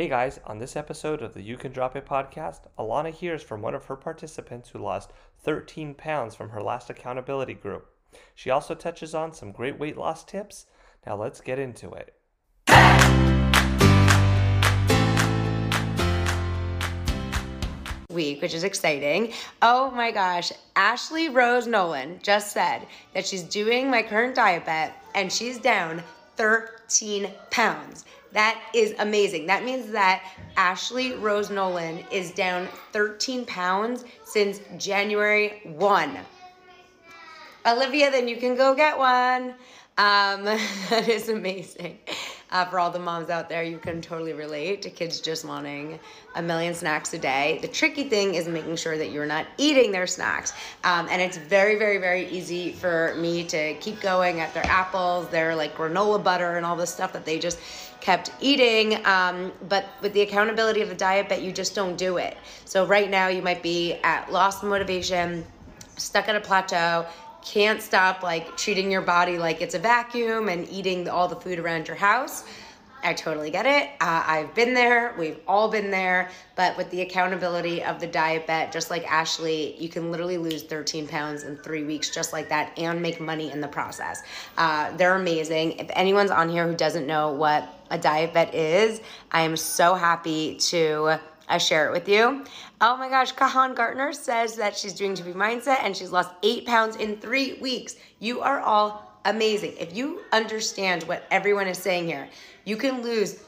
Hey guys, on this episode of the You Can Drop It podcast, Ilana hears from one of her participants who lost 13 pounds from her last accountability group. She also touches on some great weight loss tips. Now let's get into it. week, which is exciting. Oh my gosh, Ashley Rose Nolan just said that she's doing my current diet bet and she's down 13 pounds. That is amazing. That means that Ashley Rose Nolan is down 13 pounds since January 1. Olivia, then you can go get one. Um, that is amazing. Uh, for all the moms out there, you can totally relate to kids just wanting a million snacks a day. The tricky thing is making sure that you're not eating their snacks. Um, and it's very, very, very easy for me to keep going at their apples, their like granola butter, and all the stuff that they just kept eating. Um, but with the accountability of the diet, bet you just don't do it. So right now, you might be at lost motivation, stuck at a plateau can't stop like treating your body like it's a vacuum and eating all the food around your house. I totally get it. Uh, I've been there. We've all been there. But with the accountability of the diet bet, just like Ashley, you can literally lose 13 pounds in three weeks just like that and make money in the process. Uh, they're amazing. If anyone's on here who doesn't know what a diet bet is, I am so happy to I share it with you. Oh my gosh, Kahan Gartner says that she's doing 2B Mindset and she's lost eight pounds in three weeks. You are all amazing. If you understand what everyone is saying here, you can lose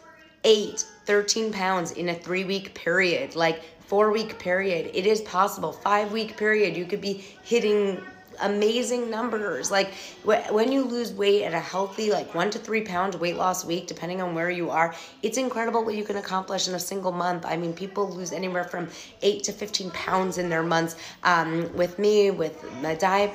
eight, 13 pounds in a three week period, like four week period. It is possible. Five week period, you could be hitting amazing numbers. Like when you lose weight at a healthy, like one to three pound weight loss week, depending on where you are, it's incredible what you can accomplish in a single month. I mean, people lose anywhere from eight to 15 pounds in their months. Um, with me, with my diet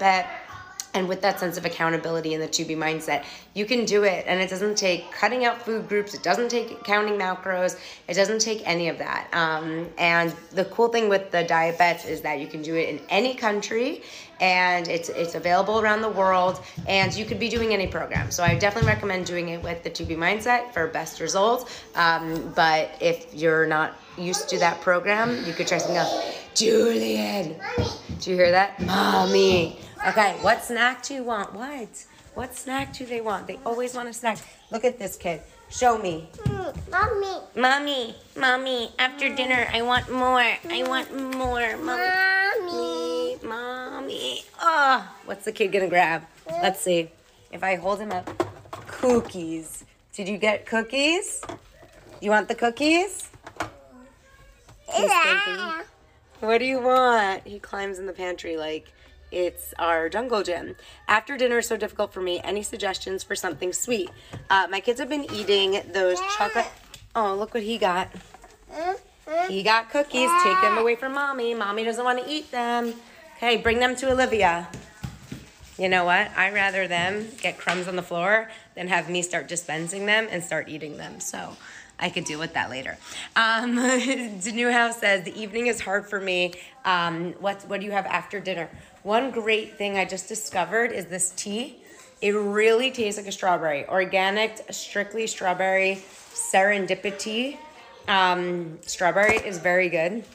and with that sense of accountability and the 2B mindset, you can do it. And it doesn't take cutting out food groups, it doesn't take counting macros, it doesn't take any of that. Um, and the cool thing with the diet bets is that you can do it in any country and it's it's available around the world and you could be doing any program. So i definitely recommend doing it with the 2B mindset for best results. Um, but if you're not used to that program you could try something else. Julian. Do you hear that? Mommy Okay, what snack do you want? What? What snack do they want? They always want a snack. Look at this kid. Show me. Mommy. Mommy. Mommy. After dinner, I want more. I want more. Mommy. Mommy. Oh, what's the kid gonna grab? Let's see. If I hold him up, cookies. Did you get cookies? You want the cookies? He's thinking. What do you want? He climbs in the pantry like it's our jungle gym. After dinner is so difficult for me. Any suggestions for something sweet? Uh, my kids have been eating those chocolate. Oh, look what he got. He got cookies. Take them away from mommy. Mommy doesn't want to eat them. Okay, bring them to Olivia. You know what? I'd rather them get crumbs on the floor than have me start dispensing them and start eating them. So I could deal with that later. Um, House says, the evening is hard for me. Um, what, what do you have after dinner? One great thing I just discovered is this tea. It really tastes like a strawberry. Organic, strictly strawberry, serendipity. Um, strawberry is very good.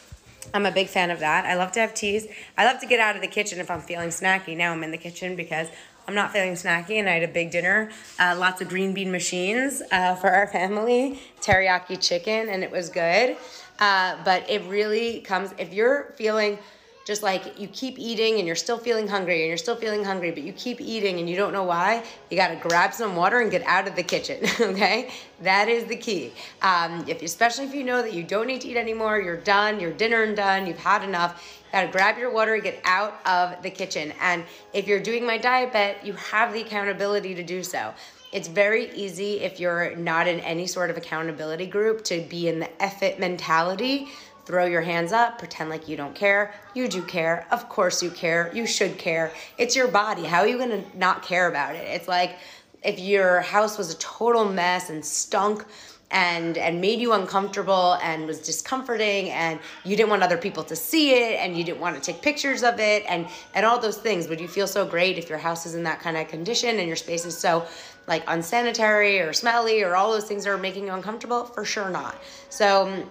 I'm a big fan of that. I love to have teas. I love to get out of the kitchen if I'm feeling snacky. Now I'm in the kitchen because I'm not feeling snacky and I had a big dinner. Uh, lots of green bean machines uh, for our family, teriyaki chicken, and it was good. Uh, but it really comes, if you're feeling just like you keep eating and you're still feeling hungry and you're still feeling hungry, but you keep eating and you don't know why, you got to grab some water and get out of the kitchen. Okay, that is the key. Um, if especially if you know that you don't need to eat anymore, you're done, your dinner and done, you've had enough. You gotta grab your water and get out of the kitchen. And if you're doing my diet bet, you have the accountability to do so. It's very easy if you're not in any sort of accountability group to be in the effort mentality throw your hands up, pretend like you don't care. You do care. Of course you care. You should care. It's your body. How are you going to not care about it? It's like if your house was a total mess and stunk and and made you uncomfortable and was discomforting and you didn't want other people to see it and you didn't want to take pictures of it and and all those things would you feel so great if your house is in that kind of condition and your space is so like unsanitary or smelly or all those things are making you uncomfortable for sure not so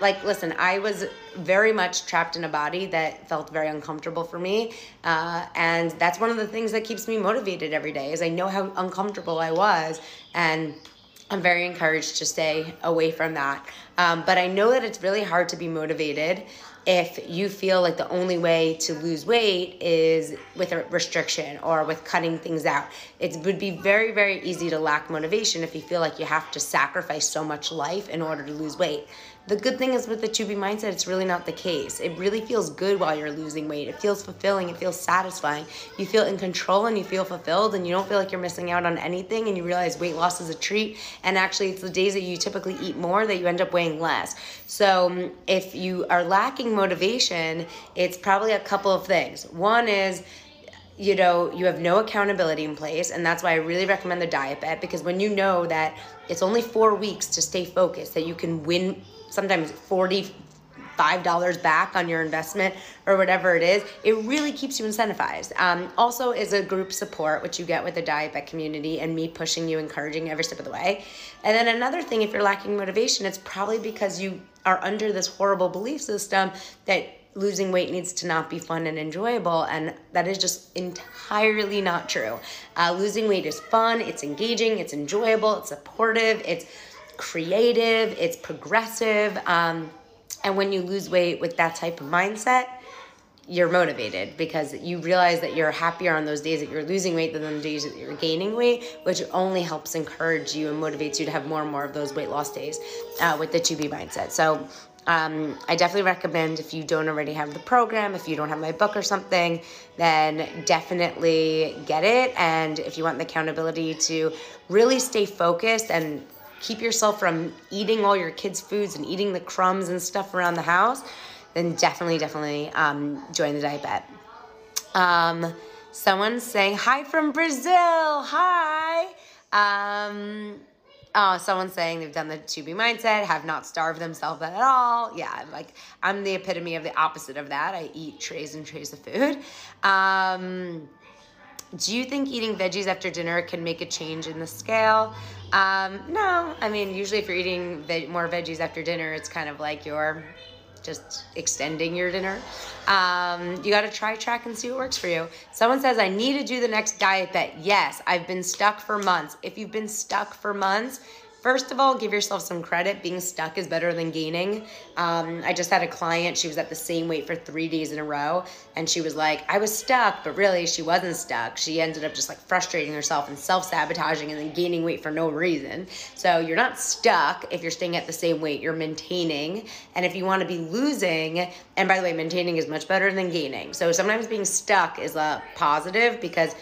like listen i was very much trapped in a body that felt very uncomfortable for me uh, and that's one of the things that keeps me motivated every day is i know how uncomfortable i was and i'm very encouraged to stay away from that. Um, but i know that it's really hard to be motivated if you feel like the only way to lose weight is with a restriction or with cutting things out. It would be very, very easy to lack motivation if you feel like you have to sacrifice so much life in order to lose weight. The good thing is with the 2B mindset, it's really not the case. It really feels good while you're losing weight. It feels fulfilling, it feels satisfying. You feel in control and you feel fulfilled and you don't feel like you're missing out on anything and you realize weight loss is a treat. And actually, it's the days that you typically eat more that you end up weighing less. So, if you are lacking motivation, it's probably a couple of things. One is, you know, you have no accountability in place. And that's why I really recommend the diet bet because when you know that it's only four weeks to stay focused, that you can win sometimes 40 five dollars back on your investment or whatever it is it really keeps you incentivized. Um, also is a group support which you get with the diet bet community and me pushing you encouraging every step of the way. And then another thing if you're lacking motivation it's probably because you are under this horrible belief system that losing weight needs to not be fun and enjoyable and that is just entirely not true. Uh, losing weight is fun it's engaging it's enjoyable it's supportive it's creative, it's progressive. Um, and when you lose weight with that type of mindset, you're motivated because you realize that you're happier on those days that you're losing weight than the days that you're gaining weight, which only helps encourage you and motivates you to have more and more of those weight loss days uh, with the 2B mindset. So um, I definitely recommend if you don't already have the program, if you don't have my book or something, then definitely get it. And if you want the accountability to really stay focused and keep yourself from eating all your kids' foods and eating the crumbs and stuff around the house, then definitely, definitely um, join the diet. Um, someone's saying hi from Brazil. Hi. Um, oh, someone's saying they've done the 2B mindset, have not starved themselves at all. Yeah, like I'm the epitome of the opposite of that. I eat trays and trays of food. Um, do you think eating veggies after dinner can make a change in the scale? Um, no, I mean, usually if you're eating more veggies after dinner, it's kind of like you're just extending your dinner. Um, you got to try track and see what works for you. Someone says, I need to do the next diet bet. Yes, I've been stuck for months. If you've been stuck for months, First of all, give yourself some credit. Being stuck is better than gaining. Um, I just had a client, she was at the same weight for three days in a row, and she was like, I was stuck, but really she wasn't stuck. She ended up just like frustrating herself and self sabotaging and then gaining weight for no reason. So you're not stuck if you're staying at the same weight, you're maintaining. And if you want to be losing, and by the way, maintaining is much better than gaining. So sometimes being stuck is a positive because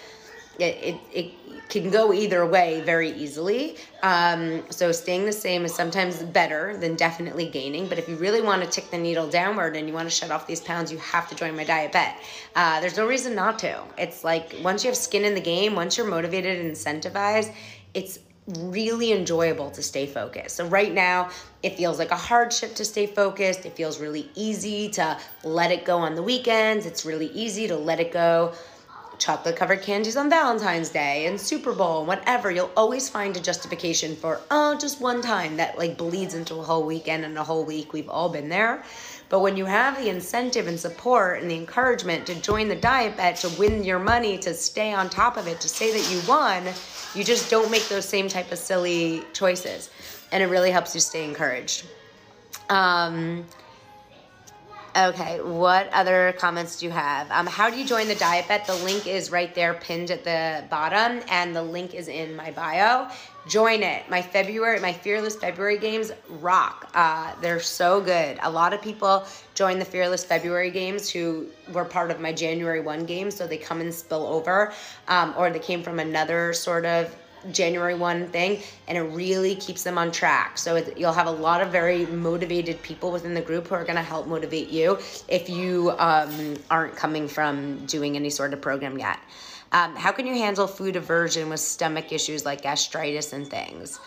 it, it, it can go either way very easily. Um, so staying the same is sometimes better than definitely gaining. But if you really want to tick the needle downward and you want to shut off these pounds, you have to join my diet bet. Uh, there's no reason not to. It's like once you have skin in the game, once you're motivated and incentivized, it's really enjoyable to stay focused. So right now, it feels like a hardship to stay focused. It feels really easy to let it go on the weekends. It's really easy to let it go chocolate covered candies on Valentine's Day and Super Bowl, and whatever, you'll always find a justification for, oh, just one time that like bleeds into a whole weekend and a whole week. We've all been there. But when you have the incentive and support and the encouragement to join the diet bet, to win your money, to stay on top of it, to say that you won, you just don't make those same type of silly choices. And it really helps you stay encouraged. Um, Okay, what other comments do you have? Um, how do you join the diet bet? The link is right there pinned at the bottom, and the link is in my bio. Join it. My February, my Fearless February games rock. Uh, they're so good. A lot of people join the Fearless February games who were part of my January 1 game, so they come and spill over, um, or they came from another sort of January 1 thing and it really keeps them on track. So it, you'll have a lot of very motivated people within the group who are going to help motivate you if you um, aren't coming from doing any sort of program yet. Um, how can you handle food aversion with stomach issues like gastritis and things?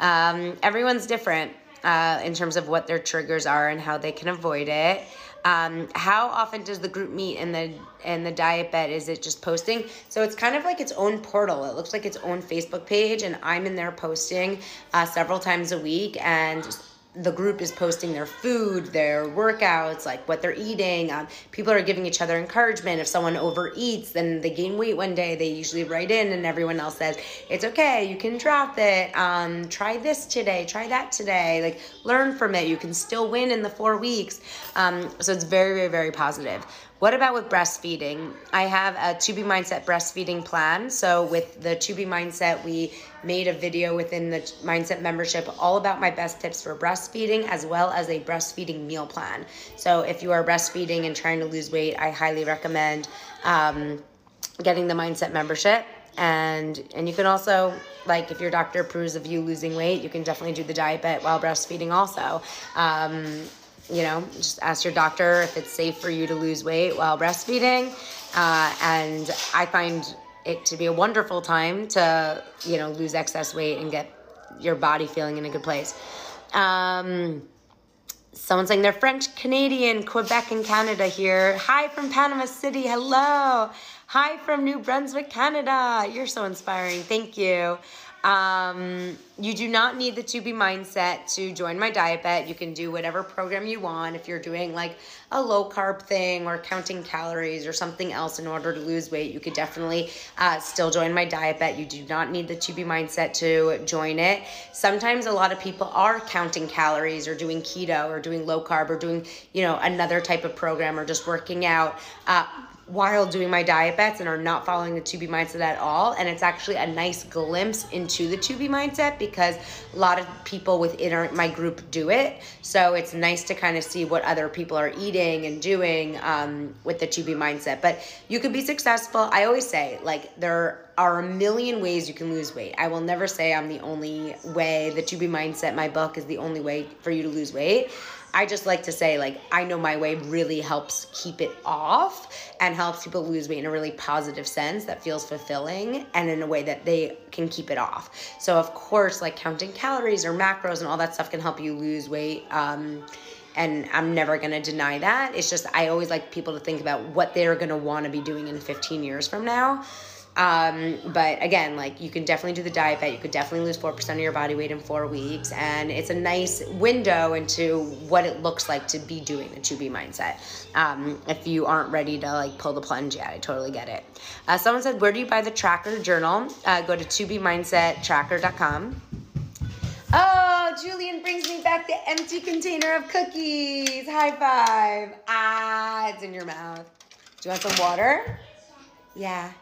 Um, everyone's different uh, in terms of what their triggers are and how they can avoid it. Um, how often does the group meet in the in the diet bet? Is it just posting? So it's kind of like its own portal. It looks like its own Facebook page, and I'm in there posting uh, several times a week and the group is posting their food, their workouts, like what they're eating. Um, people are giving each other encouragement. If someone overeats, then they gain weight one day, they usually write in, and everyone else says, It's okay, you can drop it. Um, try this today, try that today. Like, learn from it. You can still win in the four weeks. Um, so it's very, very, very positive. What about with breastfeeding? I have a 2B Mindset breastfeeding plan. So with the 2B Mindset, we made a video within the Mindset membership all about my best tips for breastfeeding as well as a breastfeeding meal plan. So if you are breastfeeding and trying to lose weight, I highly recommend um, getting the Mindset membership and and you can also like if your doctor approves of you losing weight you can definitely do the diet bet while breastfeeding also um, you know, just ask your doctor if it's safe for you to lose weight while breastfeeding. Uh, and I find it to be a wonderful time to, you know, lose excess weight and get your body feeling in a good place. Um, someone saying they're French Canadian, Quebec and Canada here. Hi from Panama City. Hello. Hi from New Brunswick, Canada. You're so inspiring. Thank you. Um, you do not need the 2B mindset to join my diet bet. You can do whatever program you want. If you're doing like a low carb thing or counting calories or something else in order to lose weight, you could definitely uh, still join my diet bet. You do not need the 2B mindset to join it. Sometimes a lot of people are counting calories or doing keto or doing low carb or doing, you know, another type of program or just working out. Uh, while doing my diet bets and are not following the 2B mindset at all. And it's actually a nice glimpse into the 2B mindset because a lot of people within our, my group do it. So it's nice to kind of see what other people are eating and doing um, with the 2B mindset. But you could be successful. I always say like there are a million ways you can lose weight. I will never say i'm the only way. The 2B mindset my book is the only way for you to lose weight I just like to say, like, I know my way really helps keep it off and helps people lose weight in a really positive sense that feels fulfilling and in a way that they can keep it off. So, of course, like counting calories or macros and all that stuff can help you lose weight. Um, and I'm never gonna deny that. It's just I always like people to think about what they're gonna wanna be doing in 15 years from now. Um, but again, like you can definitely do the diet bet. You could definitely lose 4% of your body weight in four weeks. And it's a nice window into what it looks like to be doing the 2B mindset. Um, if you aren't ready to like pull the plunge yet, I totally get it. Uh, someone said, Where do you buy the tracker journal? Uh, go to to be mindset tracker.com. Oh, Julian brings me back the empty container of cookies. High five. Ah, it's in your mouth. Do you want some water? Yeah.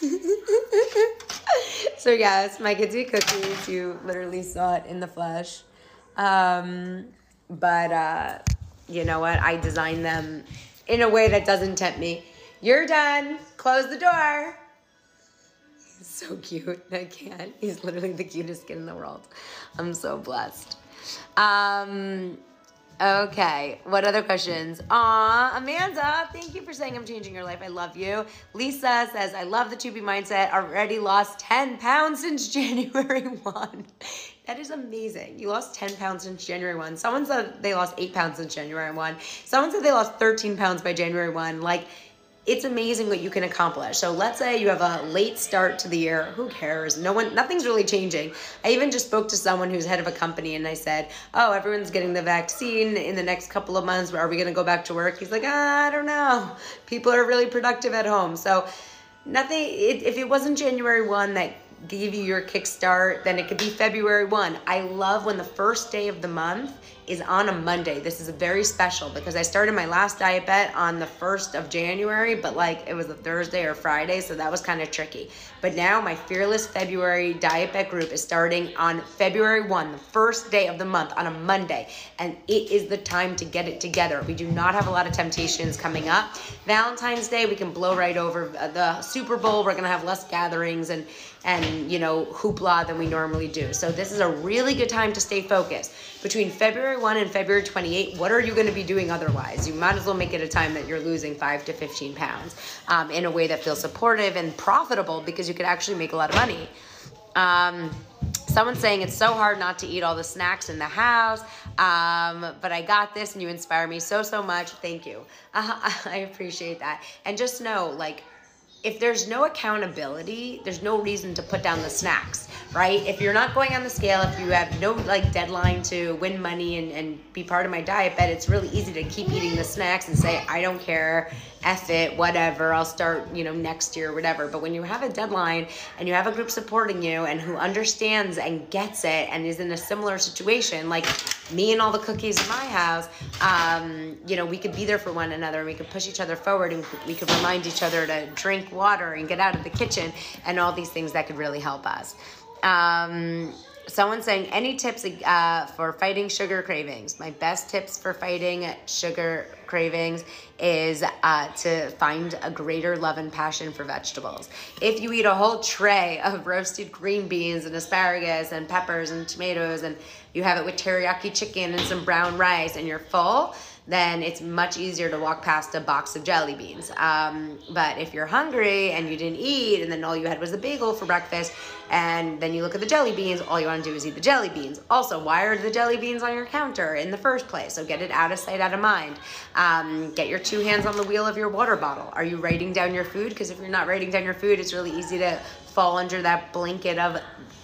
so yes, my kids eat cookies. You literally saw it in the flesh. Um, but uh, you know what? I designed them in a way that doesn't tempt me. You're done. Close the door. He's so cute. I can't. He's literally the cutest kid in the world. I'm so blessed. Um, Okay, what other questions? Aw, Amanda, thank you for saying I'm changing your life. I love you. Lisa says, I love the 2B mindset. Already lost 10 pounds since January 1. That is amazing. You lost 10 pounds since January 1. Someone said they lost 8 pounds since January 1. Someone said they lost 13 pounds by January 1. Like, it's amazing what you can accomplish. So let's say you have a late start to the year. Who cares? No one, nothing's really changing. I even just spoke to someone who's head of a company and I said, Oh, everyone's getting the vaccine in the next couple of months. Are we going to go back to work? He's like, ah, I don't know. People are really productive at home. So nothing, it, if it wasn't January 1 that gave you your kickstart, then it could be February 1. I love when the first day of the month is on a Monday. This is very special because I started my last diet bet on the 1st of January, but like it was a Thursday or Friday, so that was kind of tricky. But now my Fearless February diet bet group is starting on February 1, the first day of the month on a Monday, and it is the time to get it together. We do not have a lot of temptations coming up. Valentine's Day, we can blow right over the Super Bowl. We're going to have less gatherings and and you know hoopla than we normally do. So this is a really good time to stay focused. Between February 1 and February 28, what are you going to be doing otherwise? You might as well make it a time that you're losing 5 to 15 pounds um, in a way that feels supportive and profitable because you could actually make a lot of money. Um, someone's saying it's so hard not to eat all the snacks in the house, um, but I got this and you inspire me so, so much. Thank you. Uh, I appreciate that. And just know, like, if there's no accountability, there's no reason to put down the snacks, right? If you're not going on the scale, if you have no like deadline to win money and, and be part of my diet bet, it's really easy to keep eating the snacks and say, I don't care F it, whatever, I'll start, you know, next year, or whatever. But when you have a deadline and you have a group supporting you and who understands and gets it and is in a similar situation, like me and all the cookies in my house, um, you know, we could be there for one another and we could push each other forward and we could remind each other to drink water and get out of the kitchen and all these things that could really help us. Um, someone saying any tips uh, for fighting sugar cravings? My best tips for fighting sugar cravings is uh, to find a greater love and passion for vegetables. If you eat a whole tray of roasted green beans and asparagus and peppers and tomatoes and you have it with teriyaki chicken and some brown rice and you're full then it's much easier to walk past a box of jelly beans. Um, but if you're hungry and you didn't eat, and then all you had was a bagel for breakfast, and then you look at the jelly beans, all you want to do is eat the jelly beans. Also, why are the jelly beans on your counter in the first place? So get it out of sight, out of mind. Um, get your two hands on the wheel of your water bottle. Are you writing down your food? Because if you're not writing down your food, it's really easy to fall under that blanket of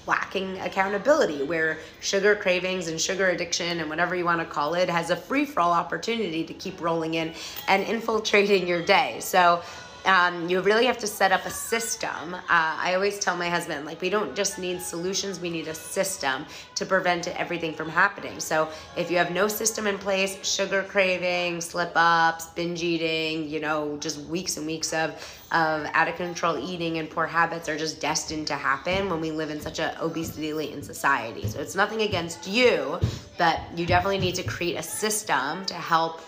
lacking accountability where sugar cravings and sugar addiction and whatever you want to call it has a free for all opportunity to keep rolling in and infiltrating your day. So um, you really have to set up a system. Uh, I always tell my husband, like, we don't just need solutions, we need a system to prevent everything from happening. So if you have no system in place, sugar craving, slip ups, binge eating, you know, just weeks and weeks of, of out of control eating and poor habits are just destined to happen when we live in such a obesity laden society. So it's nothing against you, but you definitely need to create a system to help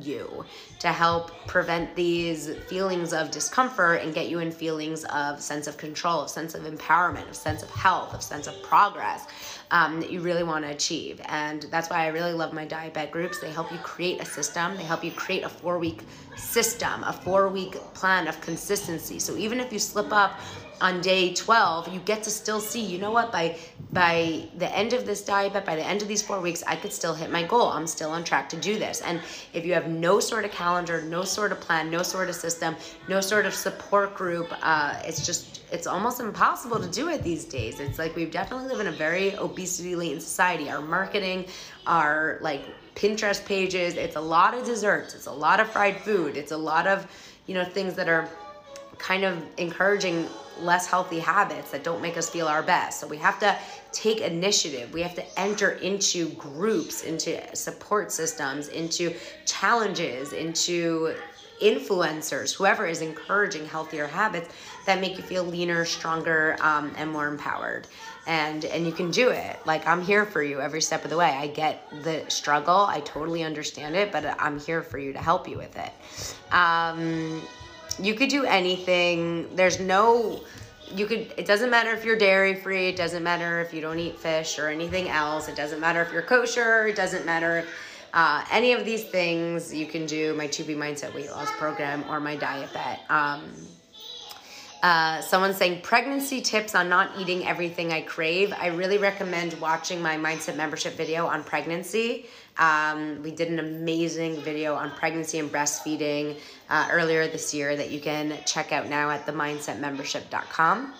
you to help prevent these feelings of discomfort and get you in feelings of sense of control, of sense of empowerment, of sense of health, of sense of progress um, that you really want to achieve. And that's why I really love my diet bet groups. They help you create a system. They help you create a four week system, a four week plan of consistency. So even if you slip up on day 12 you get to still see you know what by by the end of this diet but by the end of these four weeks i could still hit my goal. I'm still on track to do this. And if you have no sort of calendar no sort of plan no sort of system no sort of support group uh, it's just it's almost impossible to do it these days. It's like we've definitely live in a very obesity laden society. Our marketing our like pinterest pages it's a lot of desserts. It's a lot of fried food. It's a lot of you know things that are kind of encouraging less healthy habits that don't make us feel our best. So we have to take initiative. We have to enter into groups, into support systems, into challenges, into influencers, whoever is encouraging healthier habits that make you feel leaner, stronger, um, and more empowered. And and you can do it. Like I'm here for you every step of the way. I get the struggle. I totally understand it, but I'm here for you to help you with it. Um, you could do anything. There's no you could it doesn't matter if you're dairy free, it doesn't matter if you don't eat fish or anything else. It doesn't matter if you're kosher, it doesn't matter uh, any of these things you can do my 2B Mindset weight loss program or my diet bet. Um, uh, someone saying pregnancy tips on not eating everything I crave. I really recommend watching my mindset membership video on pregnancy. Um, we did an amazing video on pregnancy and breastfeeding uh, earlier this year that you can check out now at themindsetmembership.com.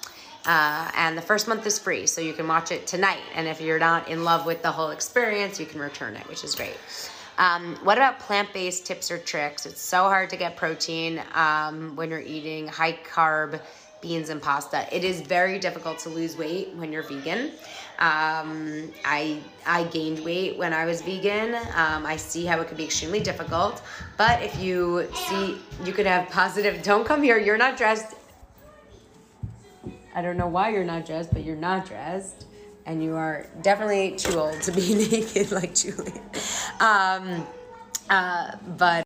Uh, and the first month is free, so you can watch it tonight. And if you're not in love with the whole experience, you can return it, which is great. Um, what about plant based tips or tricks? It's so hard to get protein um, when you're eating high carb beans and pasta. It is very difficult to lose weight when you're vegan. Um, I I gained weight when I was vegan. Um, I see how it could be extremely difficult, but if you see, you could have positive. Don't come here. You're not dressed. I don't know why you're not dressed, but you're not dressed and you are definitely too old to be naked like Julie. Um, uh, but